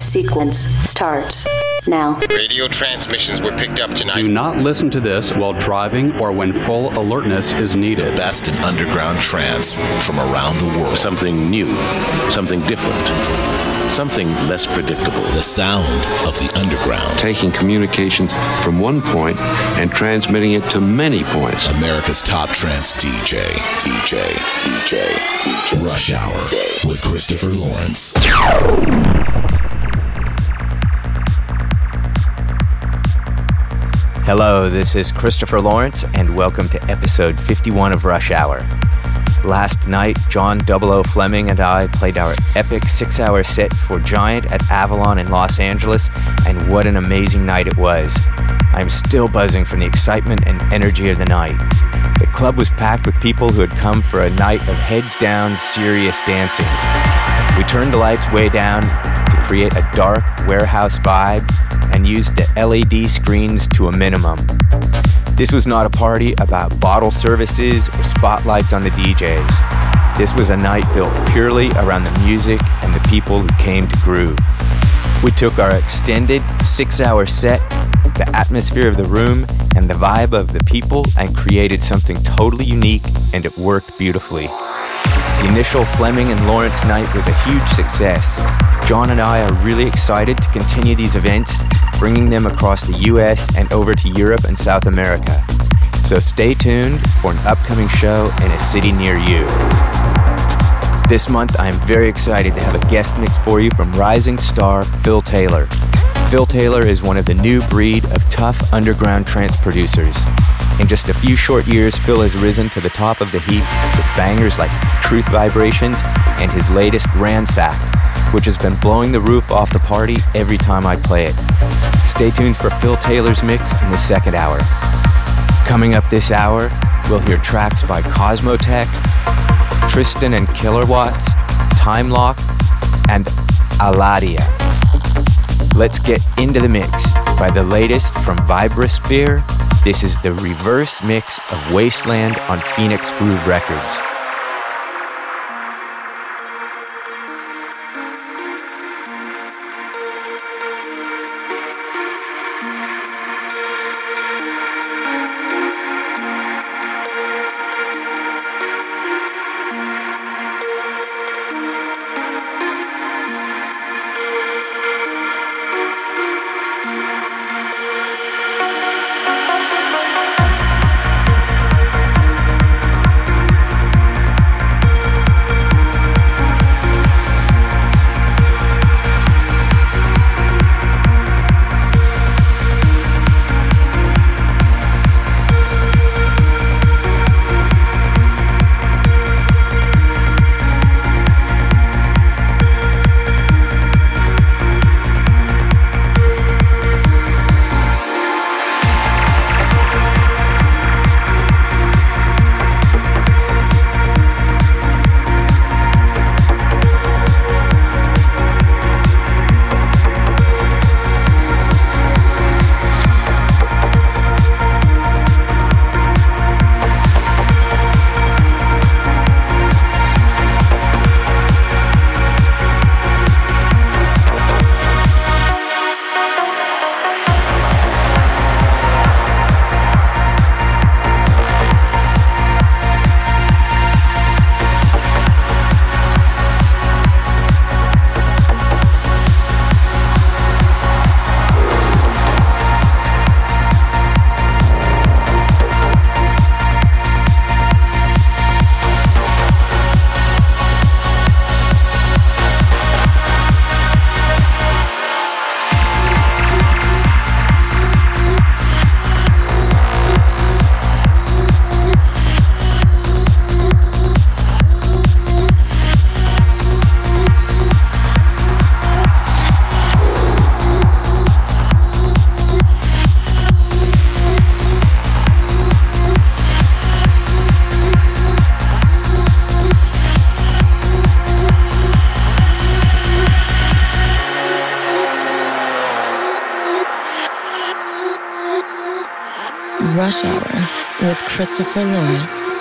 Sequence starts now. Radio transmissions were picked up tonight. Do not listen to this while driving or when full alertness is needed. Best in underground trance from around the world. Something new, something different, something less predictable. The sound of the underground. Taking communications from one point and transmitting it to many points. America's top trance DJ. DJ. DJ. DJ. Rush Hour with Christopher Lawrence. Hello, this is Christopher Lawrence, and welcome to episode 51 of Rush Hour. Last night, John Double O Fleming and I played our epic six hour set for Giant at Avalon in Los Angeles, and what an amazing night it was. I'm still buzzing from the excitement and energy of the night. The club was packed with people who had come for a night of heads down, serious dancing. We turned the lights way down to create a dark warehouse vibe and used the LED screens to a minimum. This was not a party about bottle services or spotlights on the DJs. This was a night built purely around the music and the people who came to groove. We took our extended six hour set, the atmosphere of the room, and the vibe of the people and created something totally unique, and it worked beautifully. The initial Fleming and Lawrence night was a huge success. John and I are really excited to continue these events, bringing them across the US and over to Europe and South America. So stay tuned for an upcoming show in a city near you. This month, I am very excited to have a guest mix for you from rising star Phil Taylor. Phil Taylor is one of the new breed of tough underground trance producers. In just a few short years, Phil has risen to the top of the heap with bangers like Truth Vibrations and his latest Ransacked, which has been blowing the roof off the party every time I play it. Stay tuned for Phil Taylor's mix in the second hour. Coming up this hour, we'll hear tracks by Cosmotech, Tristan and Killerwatts, Time Lock, and Aladia. Let's get into the mix by the latest from Vibrasphere. This is the reverse mix of Wasteland on Phoenix Groove Records. Christopher Lawrence.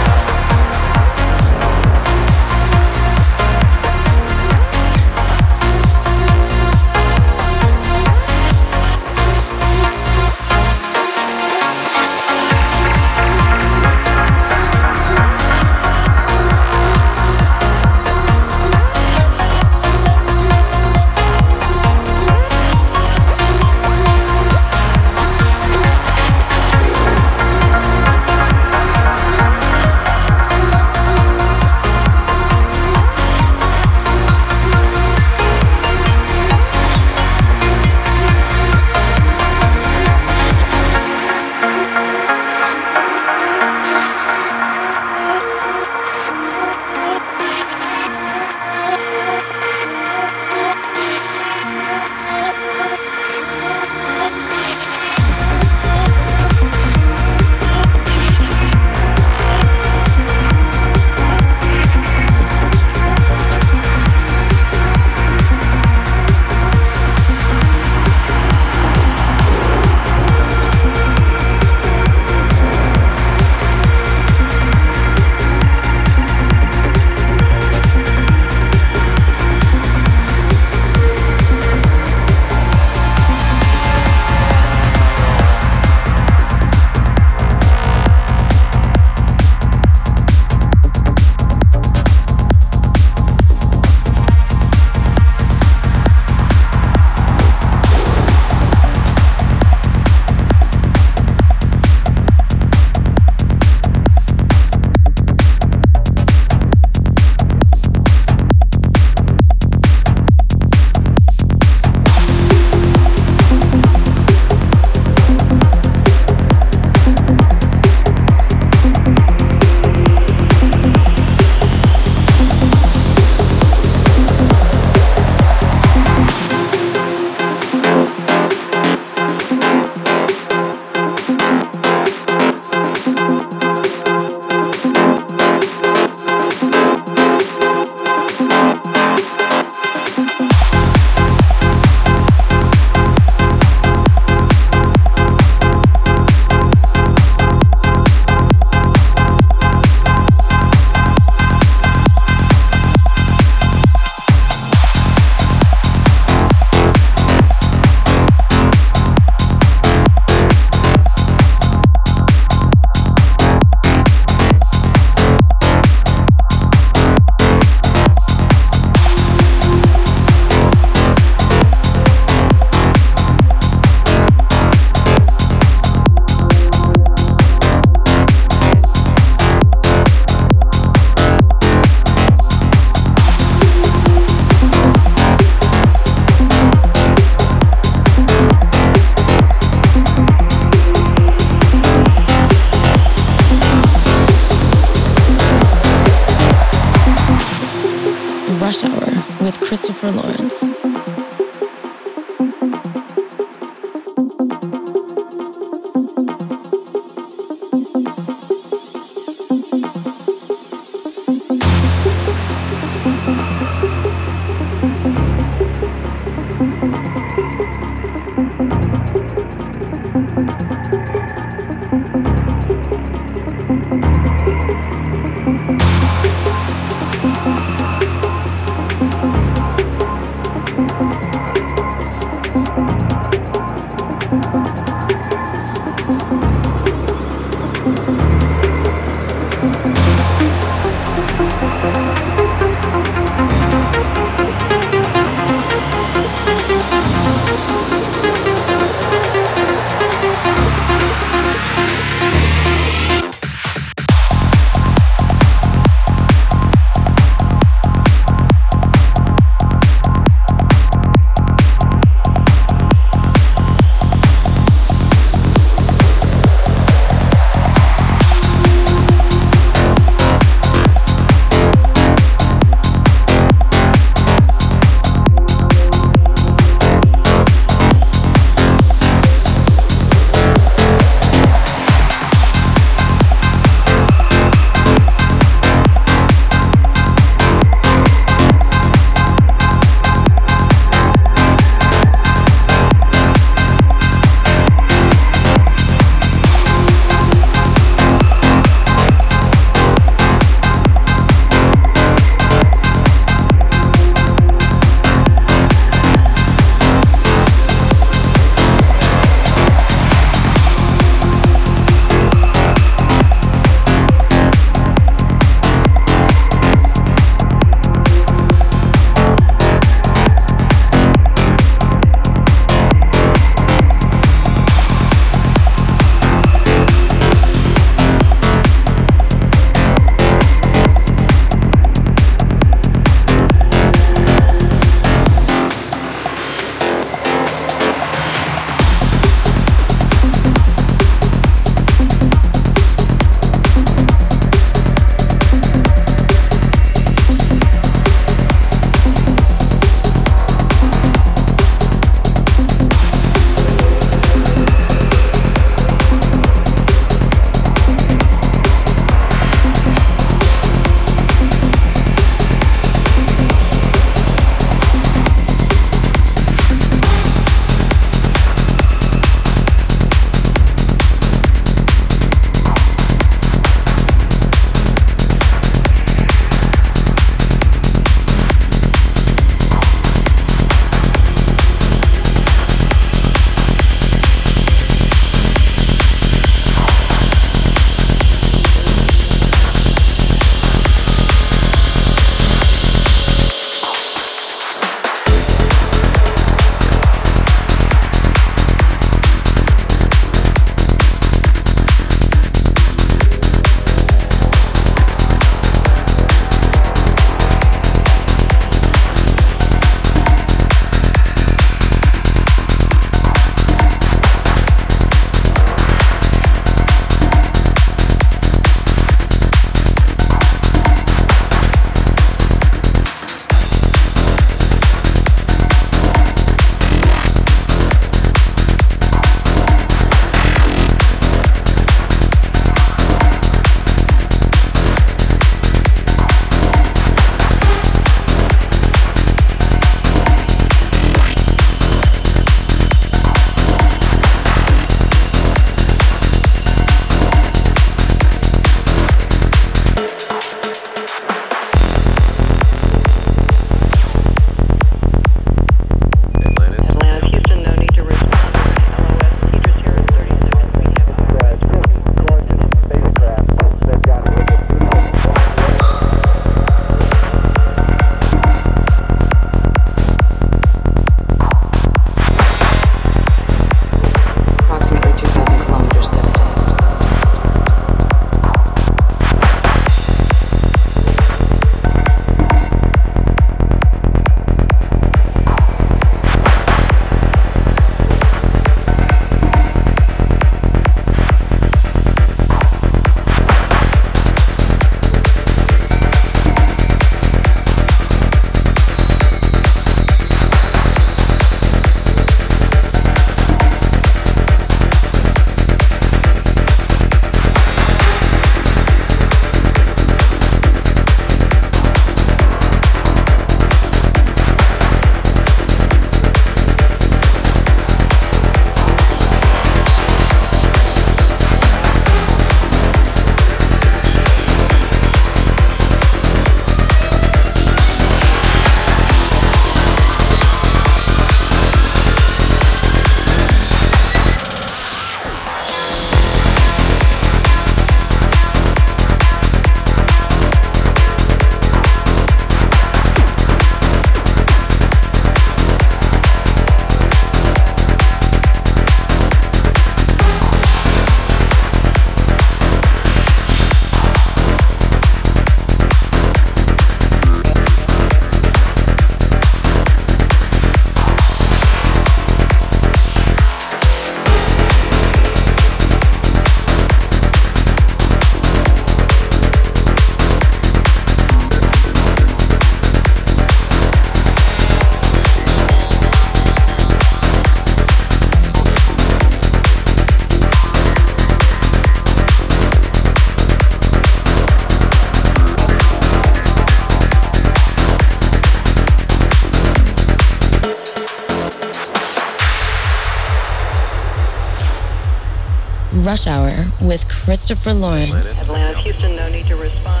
Christopher Lawrence. Atlanta, Houston, no need to respond.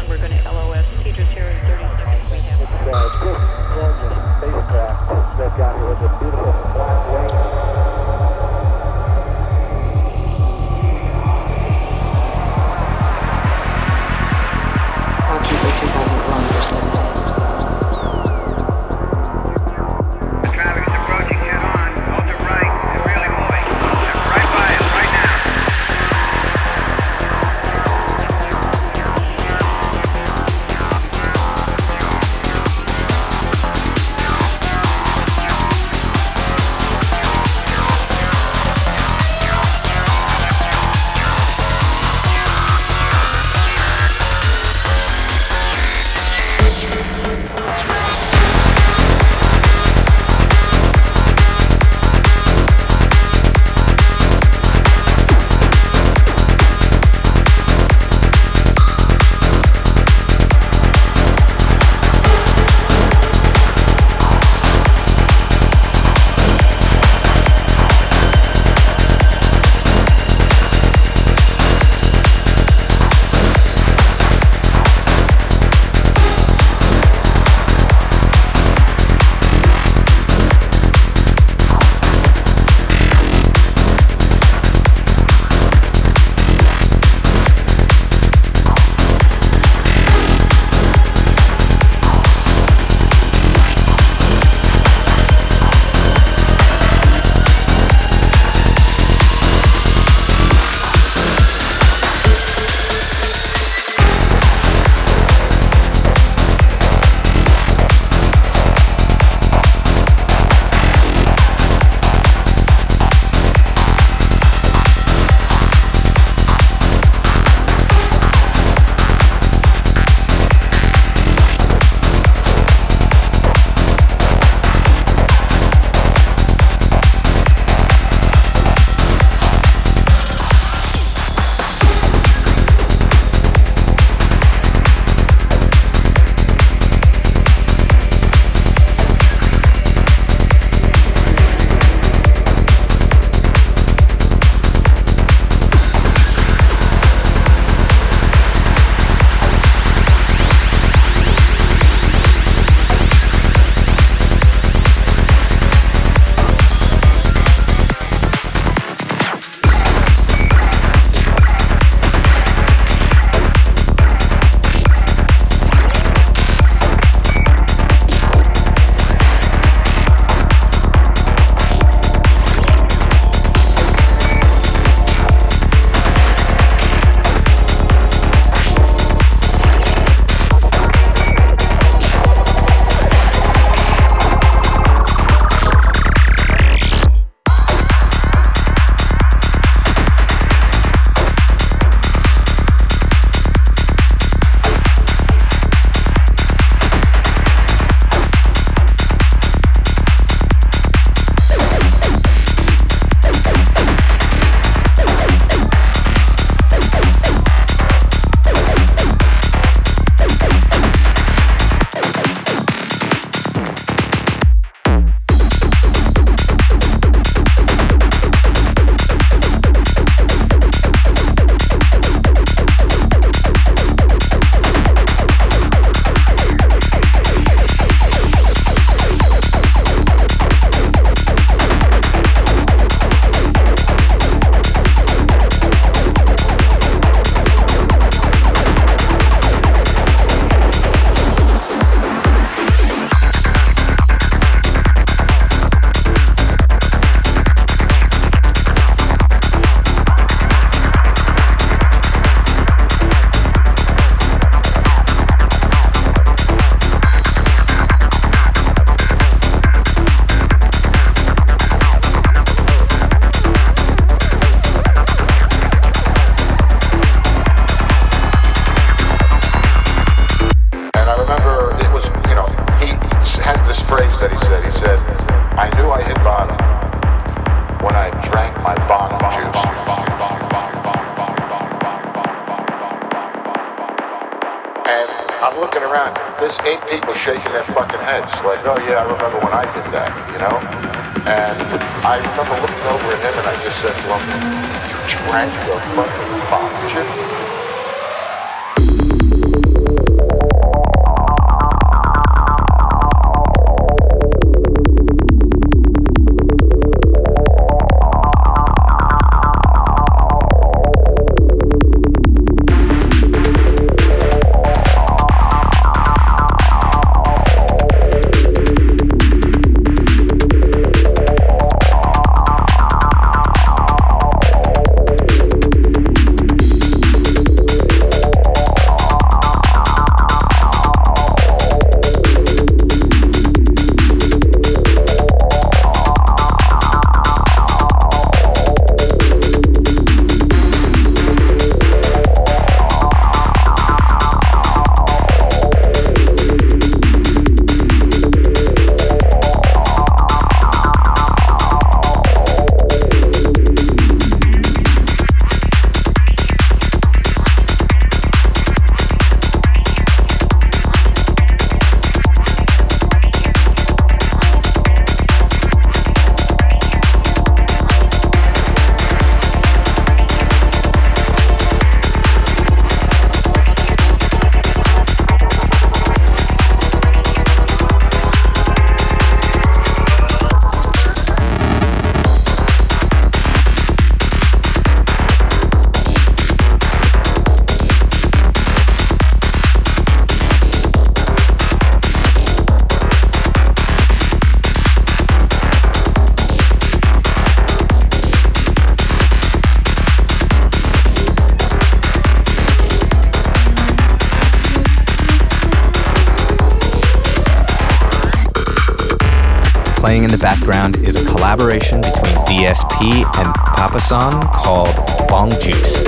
Background is a collaboration between DSP and Papasan called Bong Juice.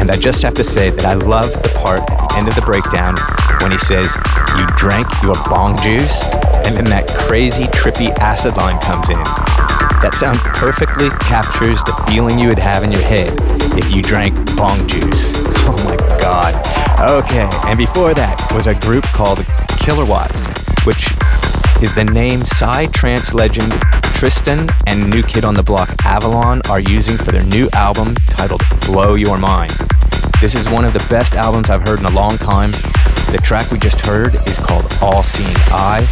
And I just have to say that I love the part at the end of the breakdown when he says, You drank your bong juice? And then that crazy, trippy acid line comes in. That sound perfectly captures the feeling you would have in your head if you drank bong juice. Oh my god. Okay, and before that was a group called Killerwatts, which is the name Psy trance legend Tristan and New Kid on the Block Avalon are using for their new album titled Blow Your Mind. This is one of the best albums I've heard in a long time. The track we just heard is called All Seeing Eye.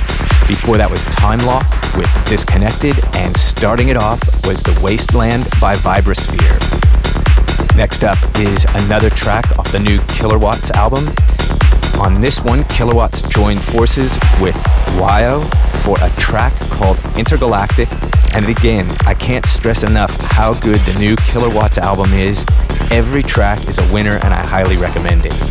Before that was Time Lock with Disconnected, and starting it off was The Wasteland by Vibrasphere. Next up is another track off the new Killerwatts album. On this one, Killerwatts joined forces with Wyo for a track called Intergalactic. And again, I can't stress enough how good the new Killerwatts album is. Every track is a winner, and I highly recommend it.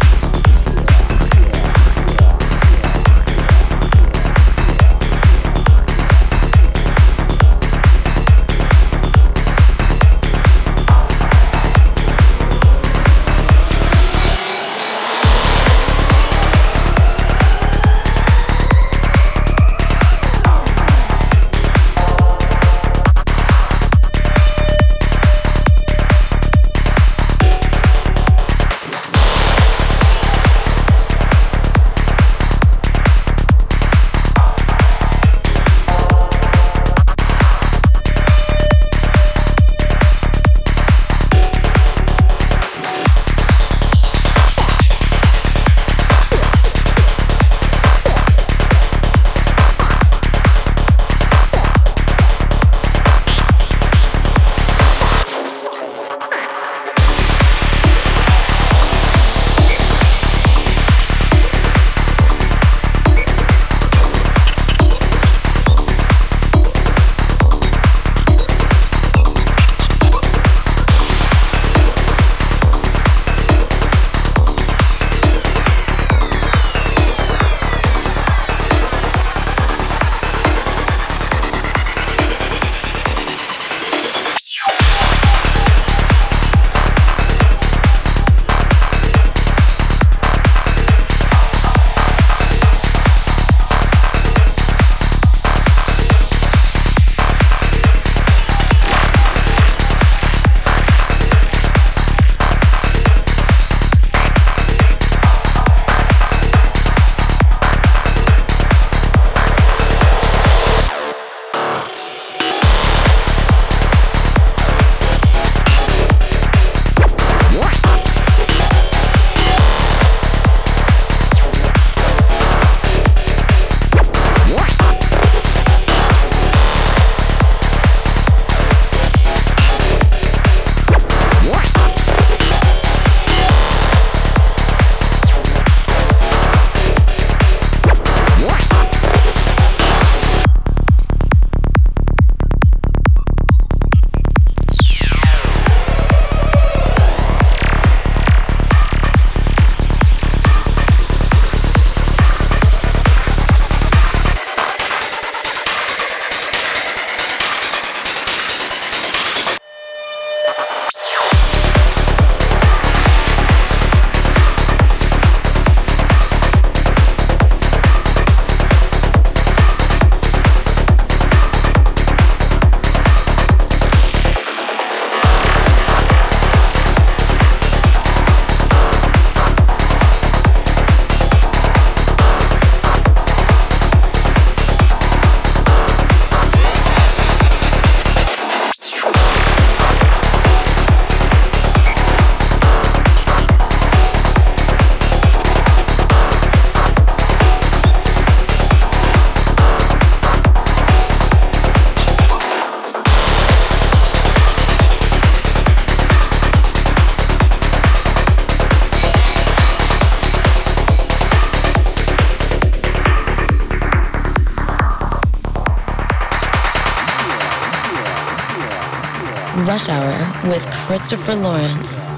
Christopher Lawrence.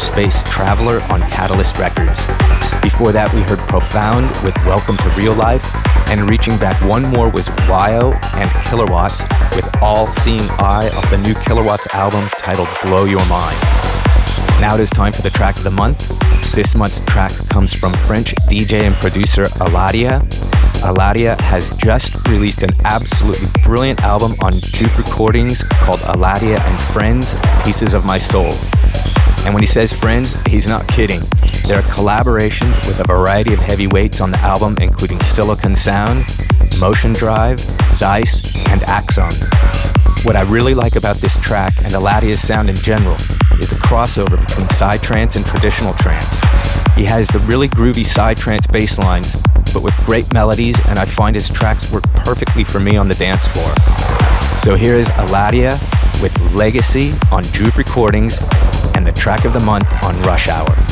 Space Traveler on Catalyst Records. Before that, we heard Profound with Welcome to Real Life, and reaching back one more was Wyo and Killerwatts with All Seeing Eye off the new Killerwatts album titled Blow Your Mind. Now it is time for the track of the month. This month's track comes from French DJ and producer Aladia. Aladia has just released an absolutely brilliant album on Juke Recordings called Aladia and Friends Pieces of My Soul. And when he says friends, he's not kidding. There are collaborations with a variety of heavyweights on the album, including Silicon Sound, Motion Drive, Zyce, and Axon. What I really like about this track and Aladia's sound in general is the crossover between psytrance and traditional trance. He has the really groovy psytrance bass lines, but with great melodies, and I find his tracks work perfectly for me on the dance floor. So here is Aladia with Legacy on Juke Recordings and the track of the month on Rush Hour.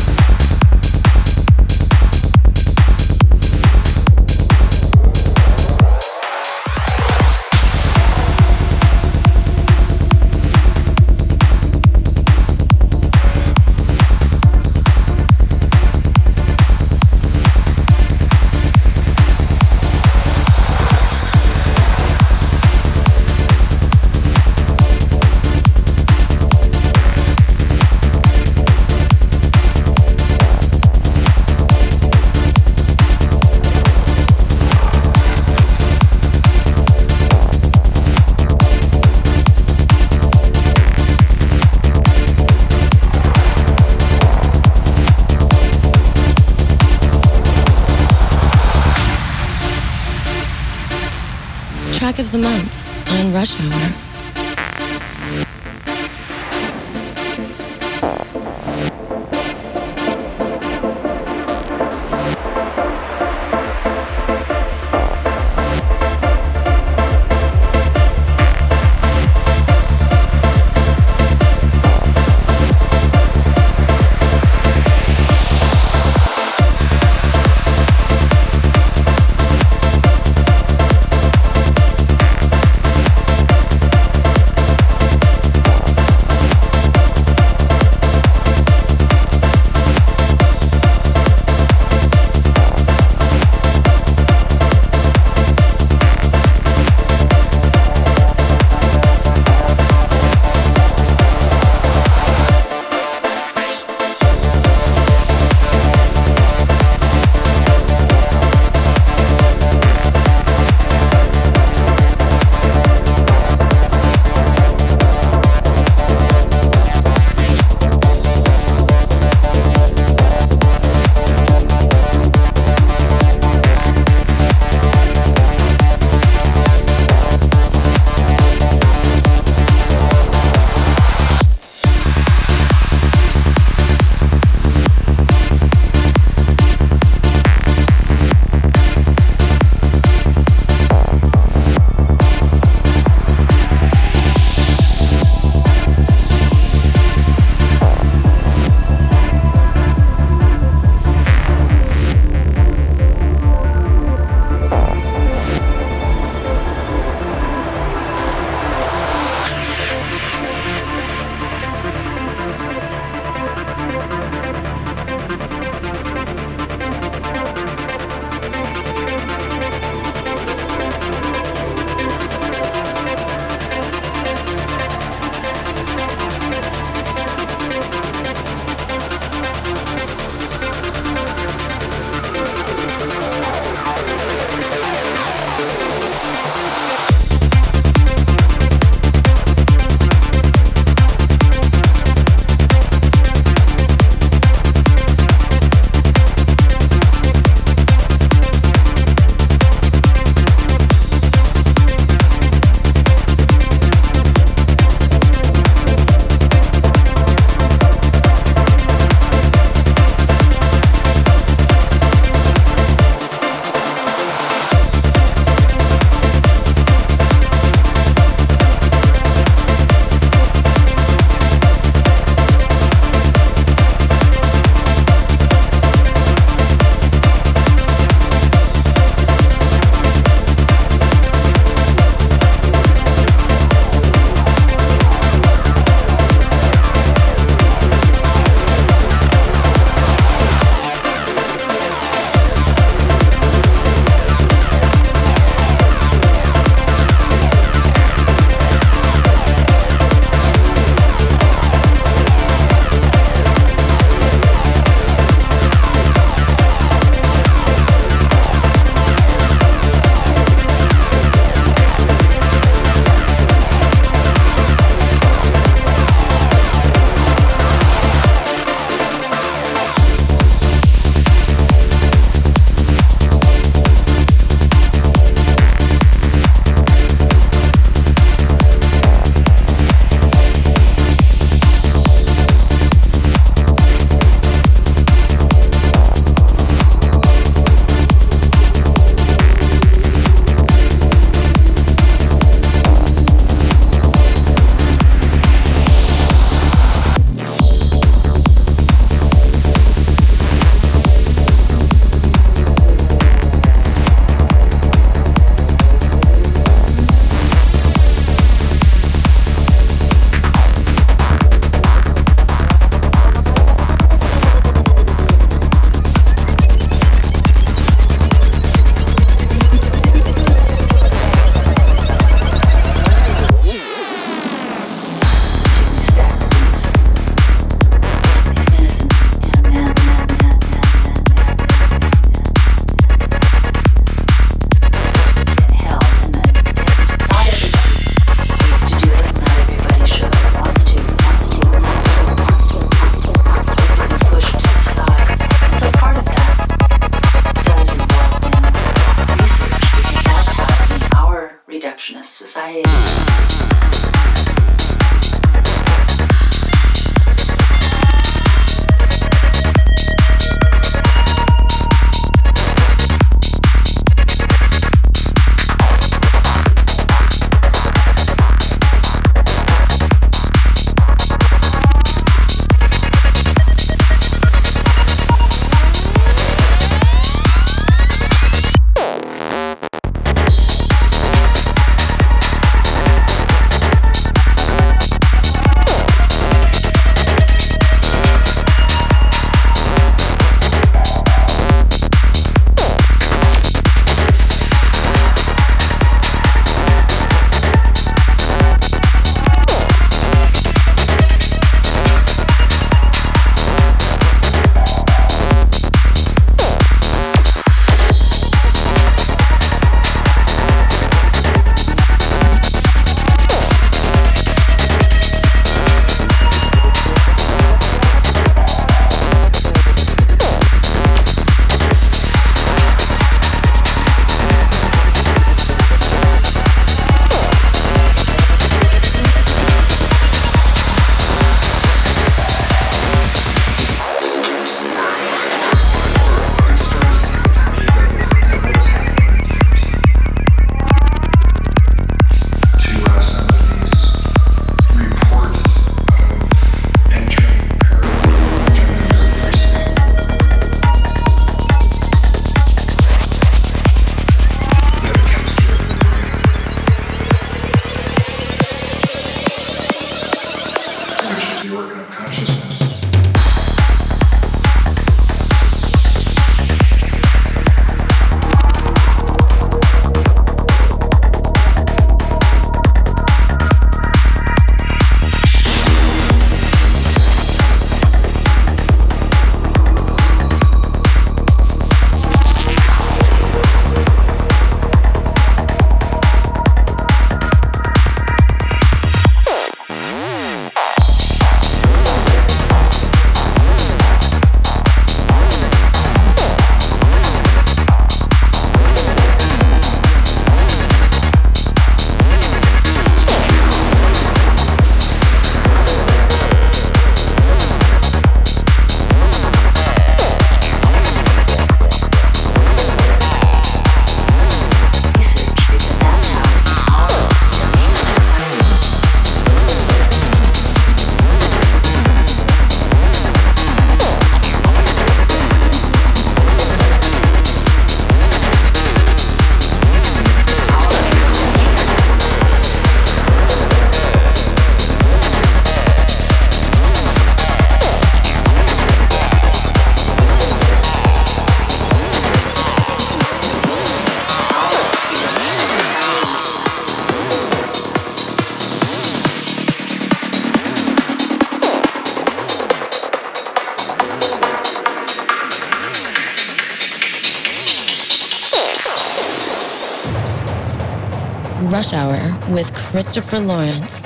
Christopher Lawrence.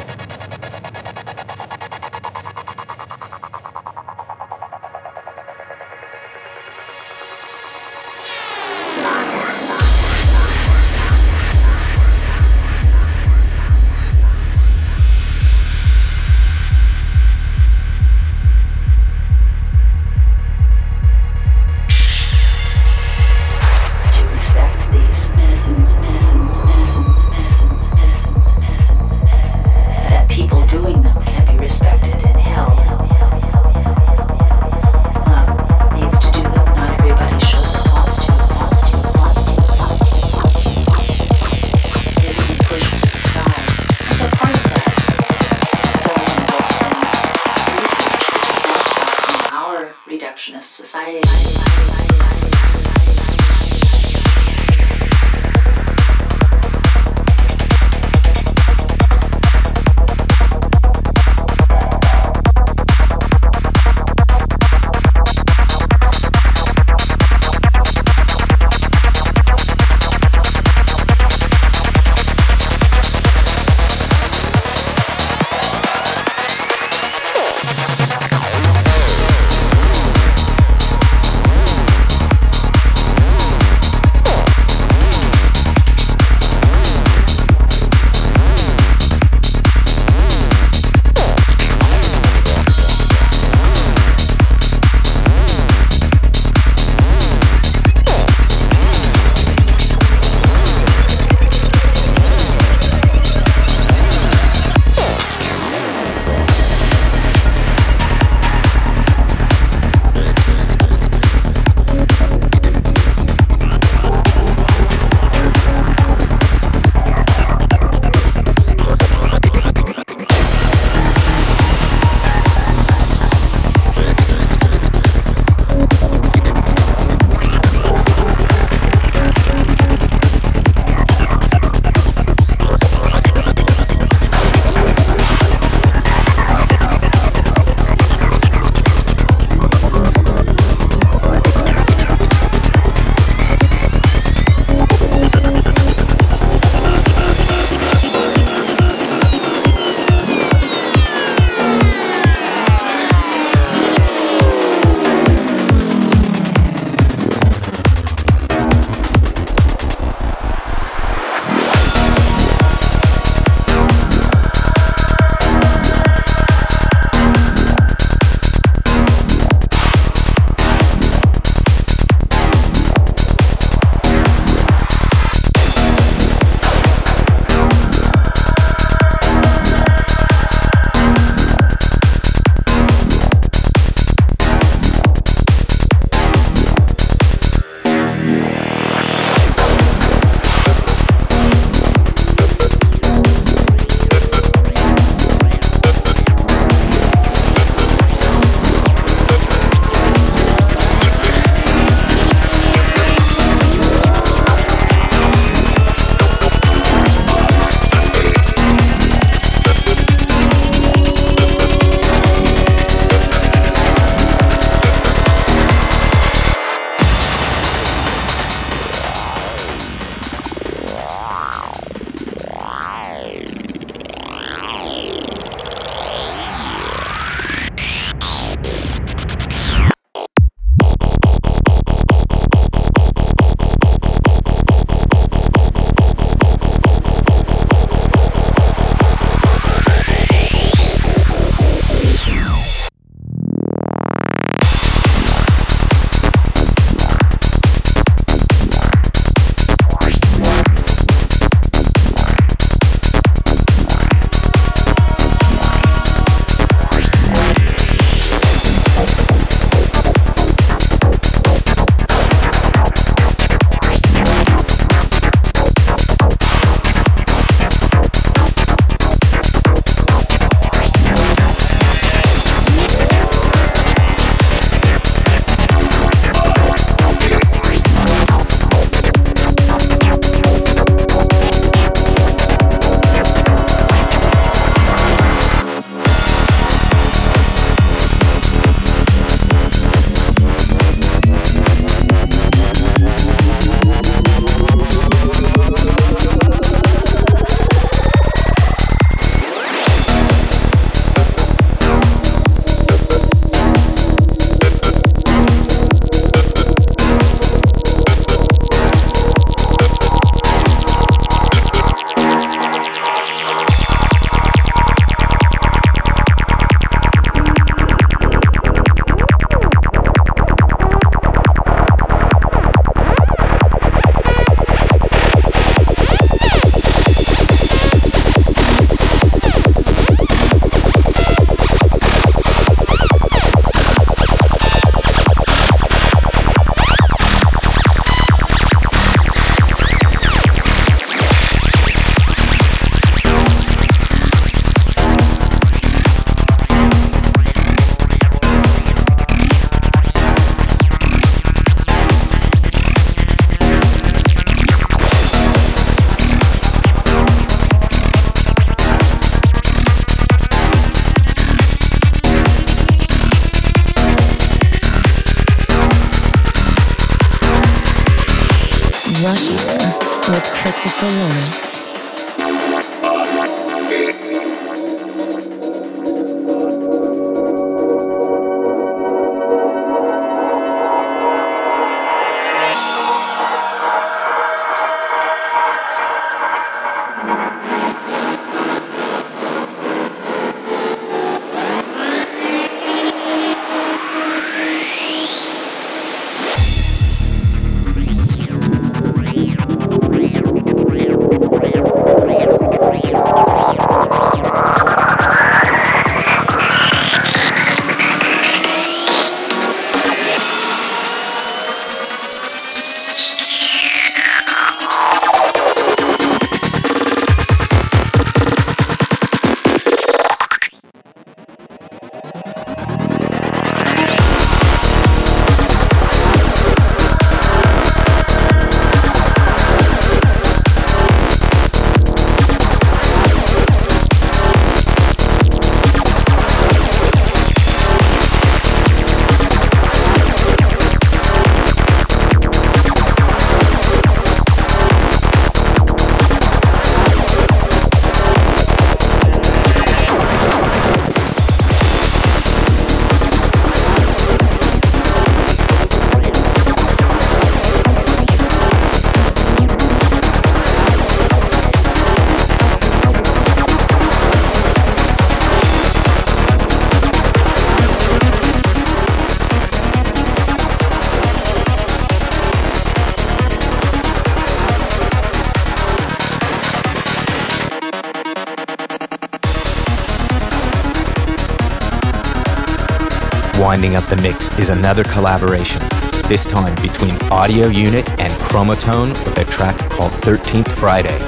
Winding up the mix is another collaboration, this time between Audio Unit and Chromatone with a track called 13th Friday.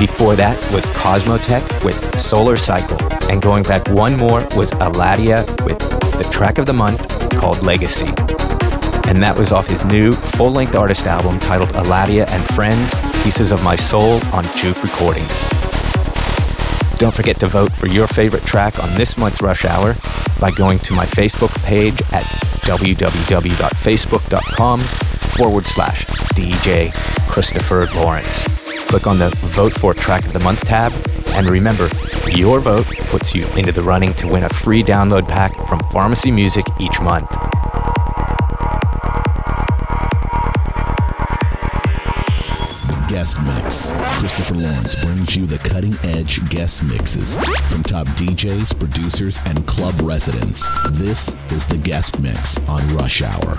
Before that was Cosmotech with Solar Cycle, and going back one more was Aladia with the track of the month called Legacy. And that was off his new full length artist album titled Aladia and Friends Pieces of My Soul on Juke Recordings. Don't forget to vote for your favorite track on this month's Rush Hour by going to my Facebook page at www.facebook.com forward slash DJ Christopher Lawrence. Click on the Vote for Track of the Month tab, and remember, your vote puts you into the running to win a free download pack from Pharmacy Music each month. Christopher Lawrence brings you the cutting edge guest mixes from top DJs, producers, and club residents. This is the guest mix on Rush Hour.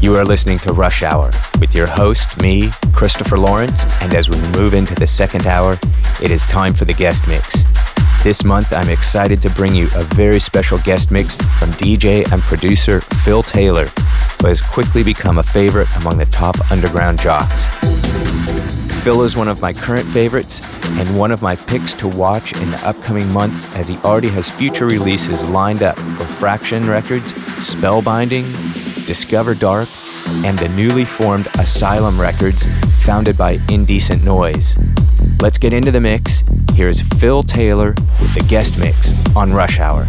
You are listening to Rush Hour with your host, me, Christopher Lawrence, and as we move into the second hour, it is time for the guest mix. This month, I'm excited to bring you a very special guest mix from DJ and producer Phil Taylor, who has quickly become a favorite among the top underground jocks. Phil is one of my current favorites and one of my picks to watch in the upcoming months as he already has future releases lined up for Fraction Records, Spellbinding, Discover Dark, and the newly formed Asylum Records, founded by Indecent Noise. Let's get into the mix. Here's Phil Taylor with the guest mix on Rush Hour.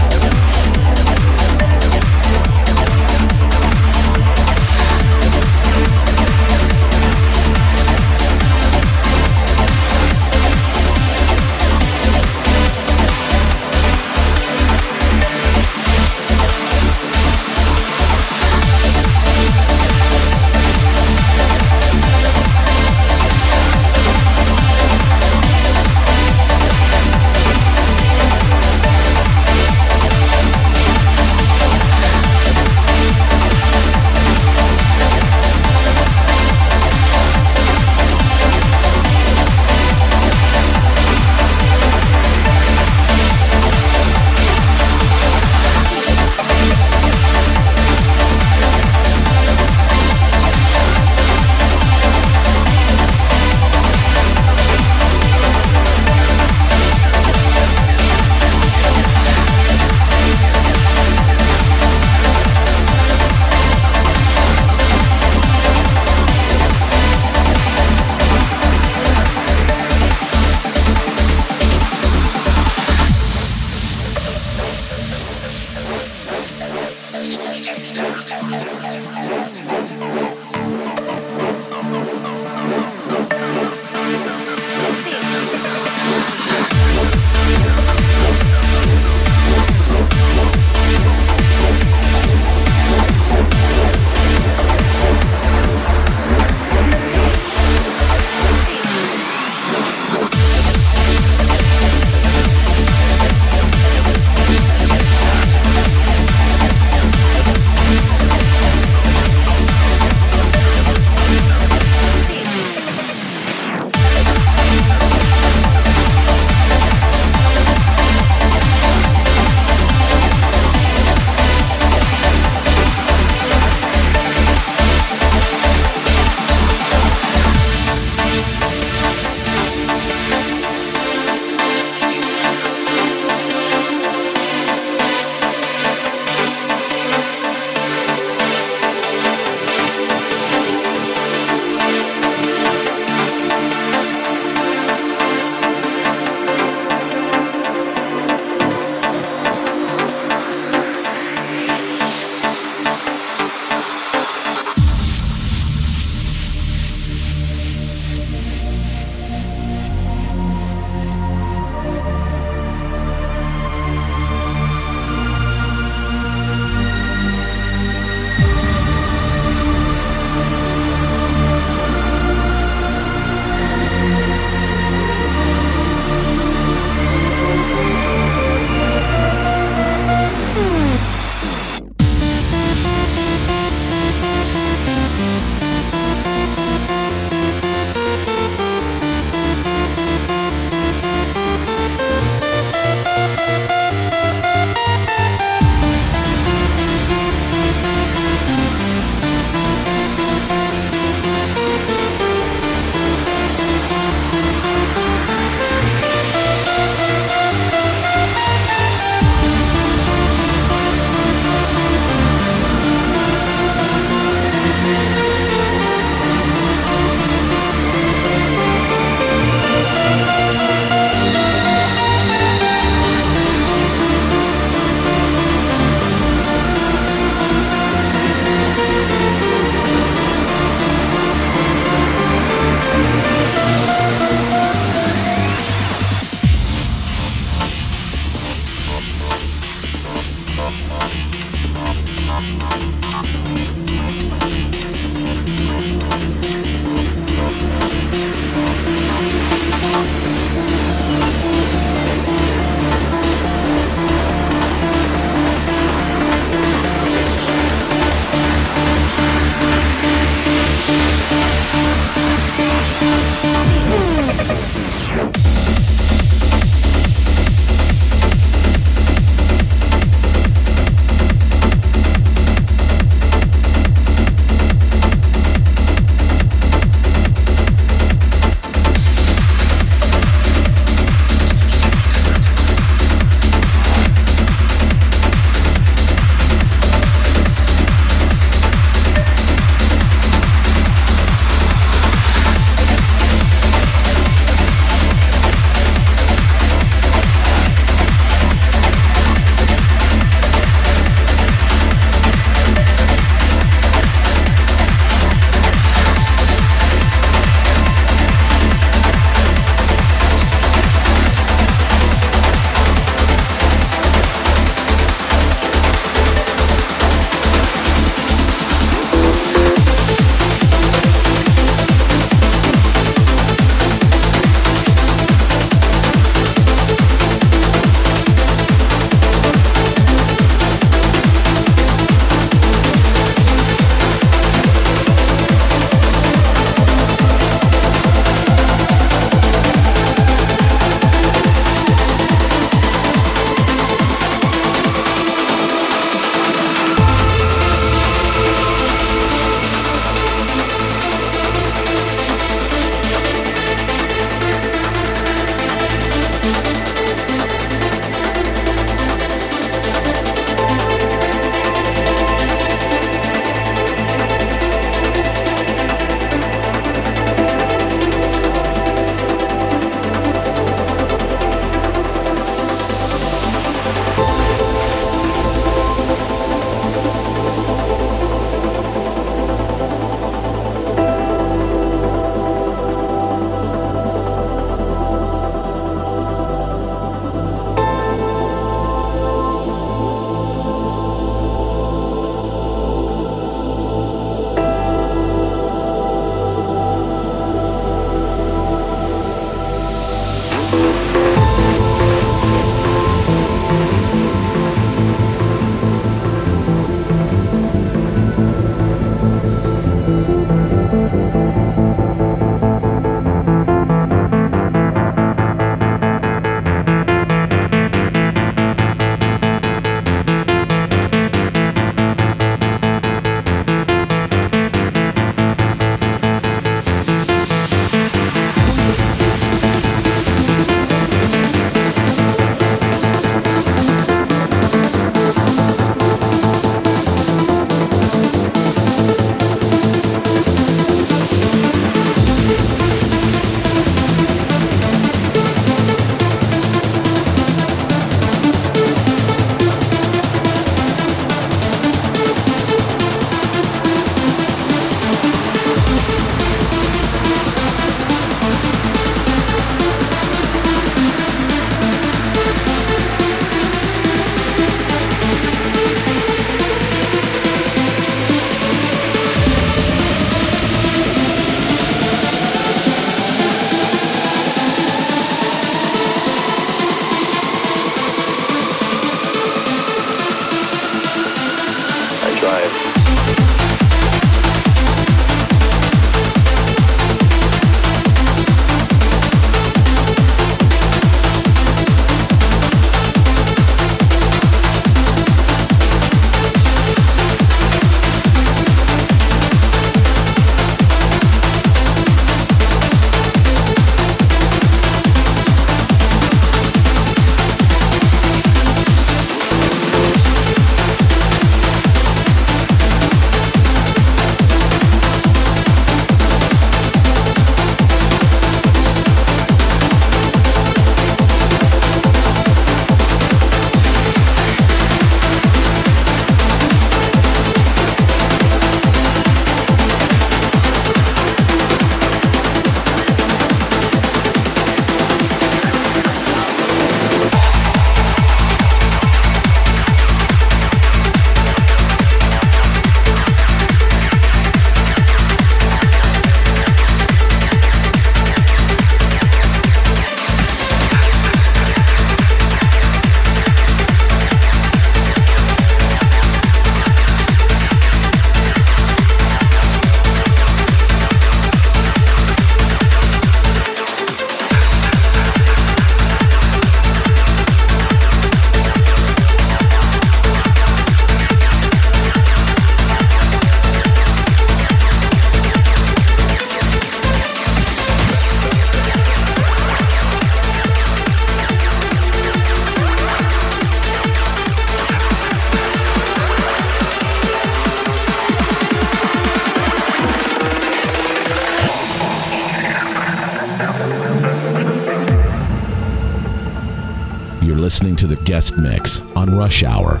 Mix on Rush Hour.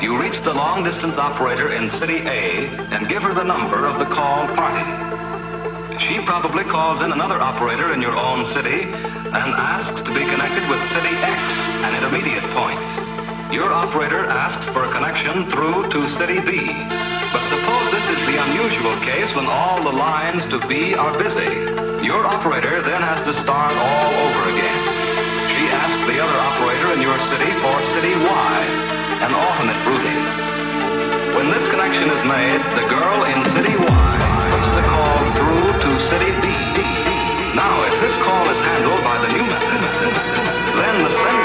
You reach the long distance operator in City A and give her the number of the called party. She probably calls in another operator in your own city and asks to be connected with City X, an intermediate point. Your operator asks for a connection through to City B. But suppose this is the unusual case when all the lines to B are busy. Your operator then has to start all over again. The other operator in your city for City Y, an alternate routing. When this connection is made, the girl in City Y puts the call through to City B. Now, if this call is handled by the new method, then the sender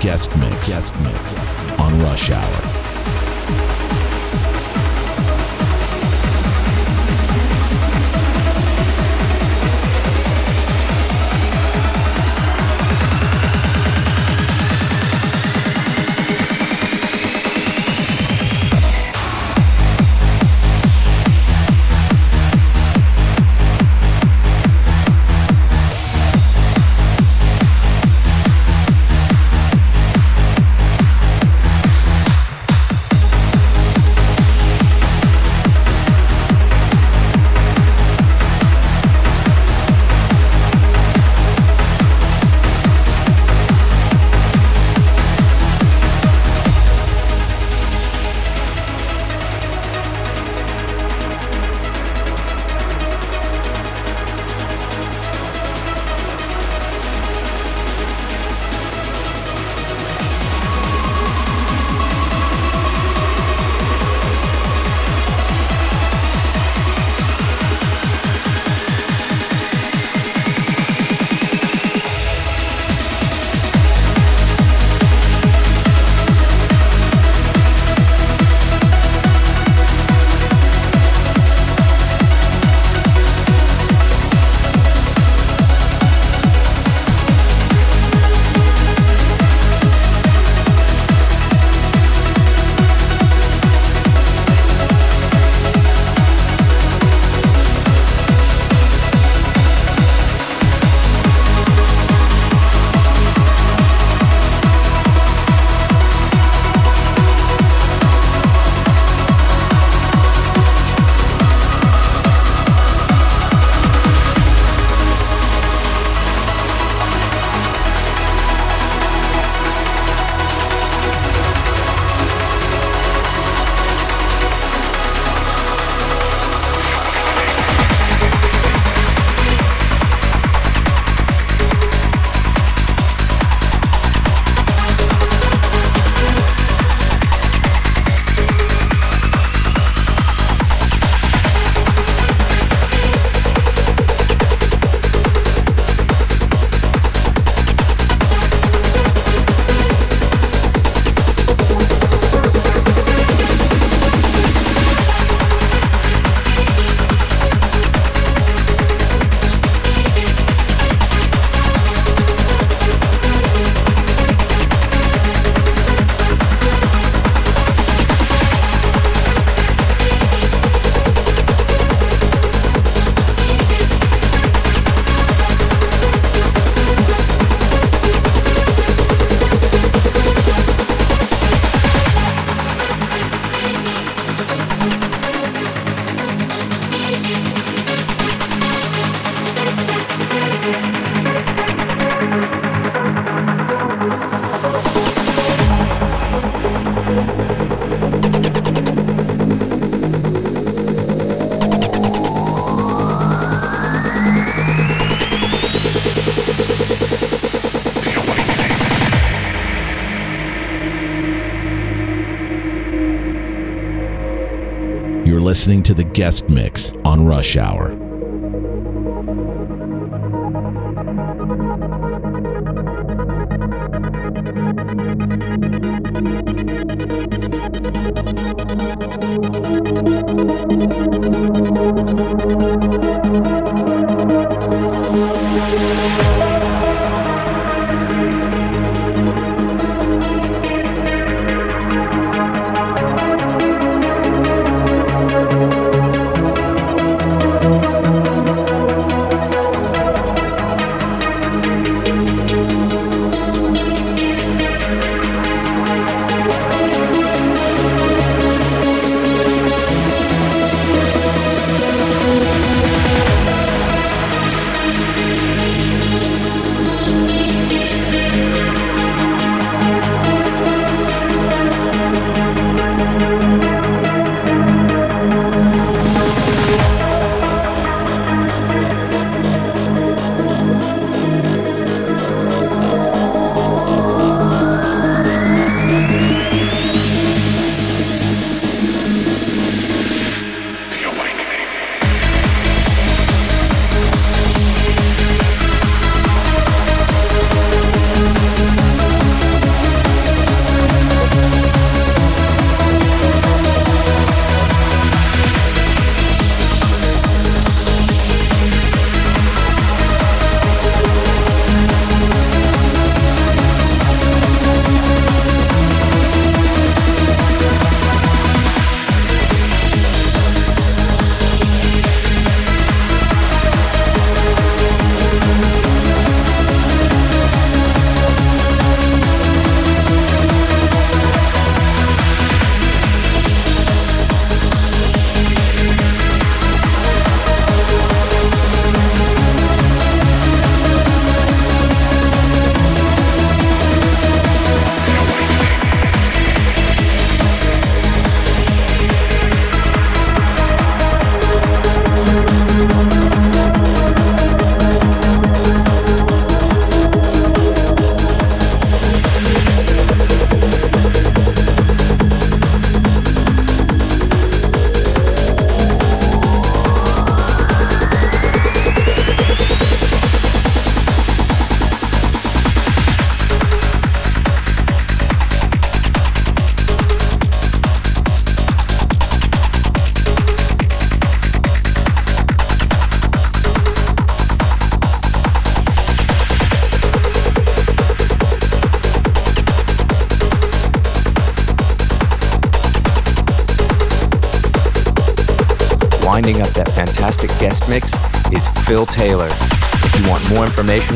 guest listening to the guest mix on Rush Hour.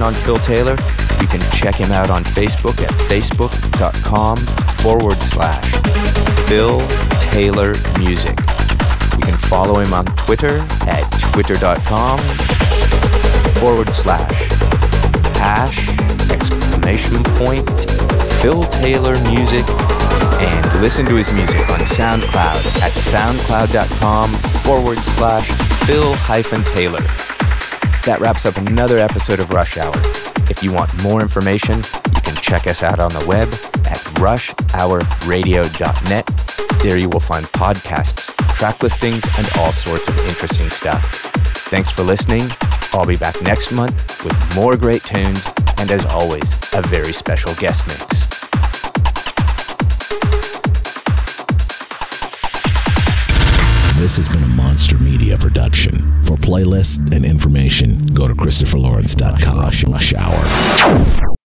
Information on Phil Taylor, you can check him out on Facebook at facebook.com forward slash Phil Taylor Music. You can follow him on Twitter at twitter.com forward slash hash exclamation point Phil Taylor Music and listen to his music on SoundCloud at soundcloud.com forward slash Phil hyphen Taylor. That wraps up another episode of Rush Hour. If you want more information, you can check us out on the web at rushhourradio.net. There you will find podcasts, track listings, and all sorts of interesting stuff. Thanks for listening. I'll be back next month with more great tunes and, as always, a very special guest mix. This has been a Monster Media production. For playlists and information, go to ChristopherLawrence.com. Shower.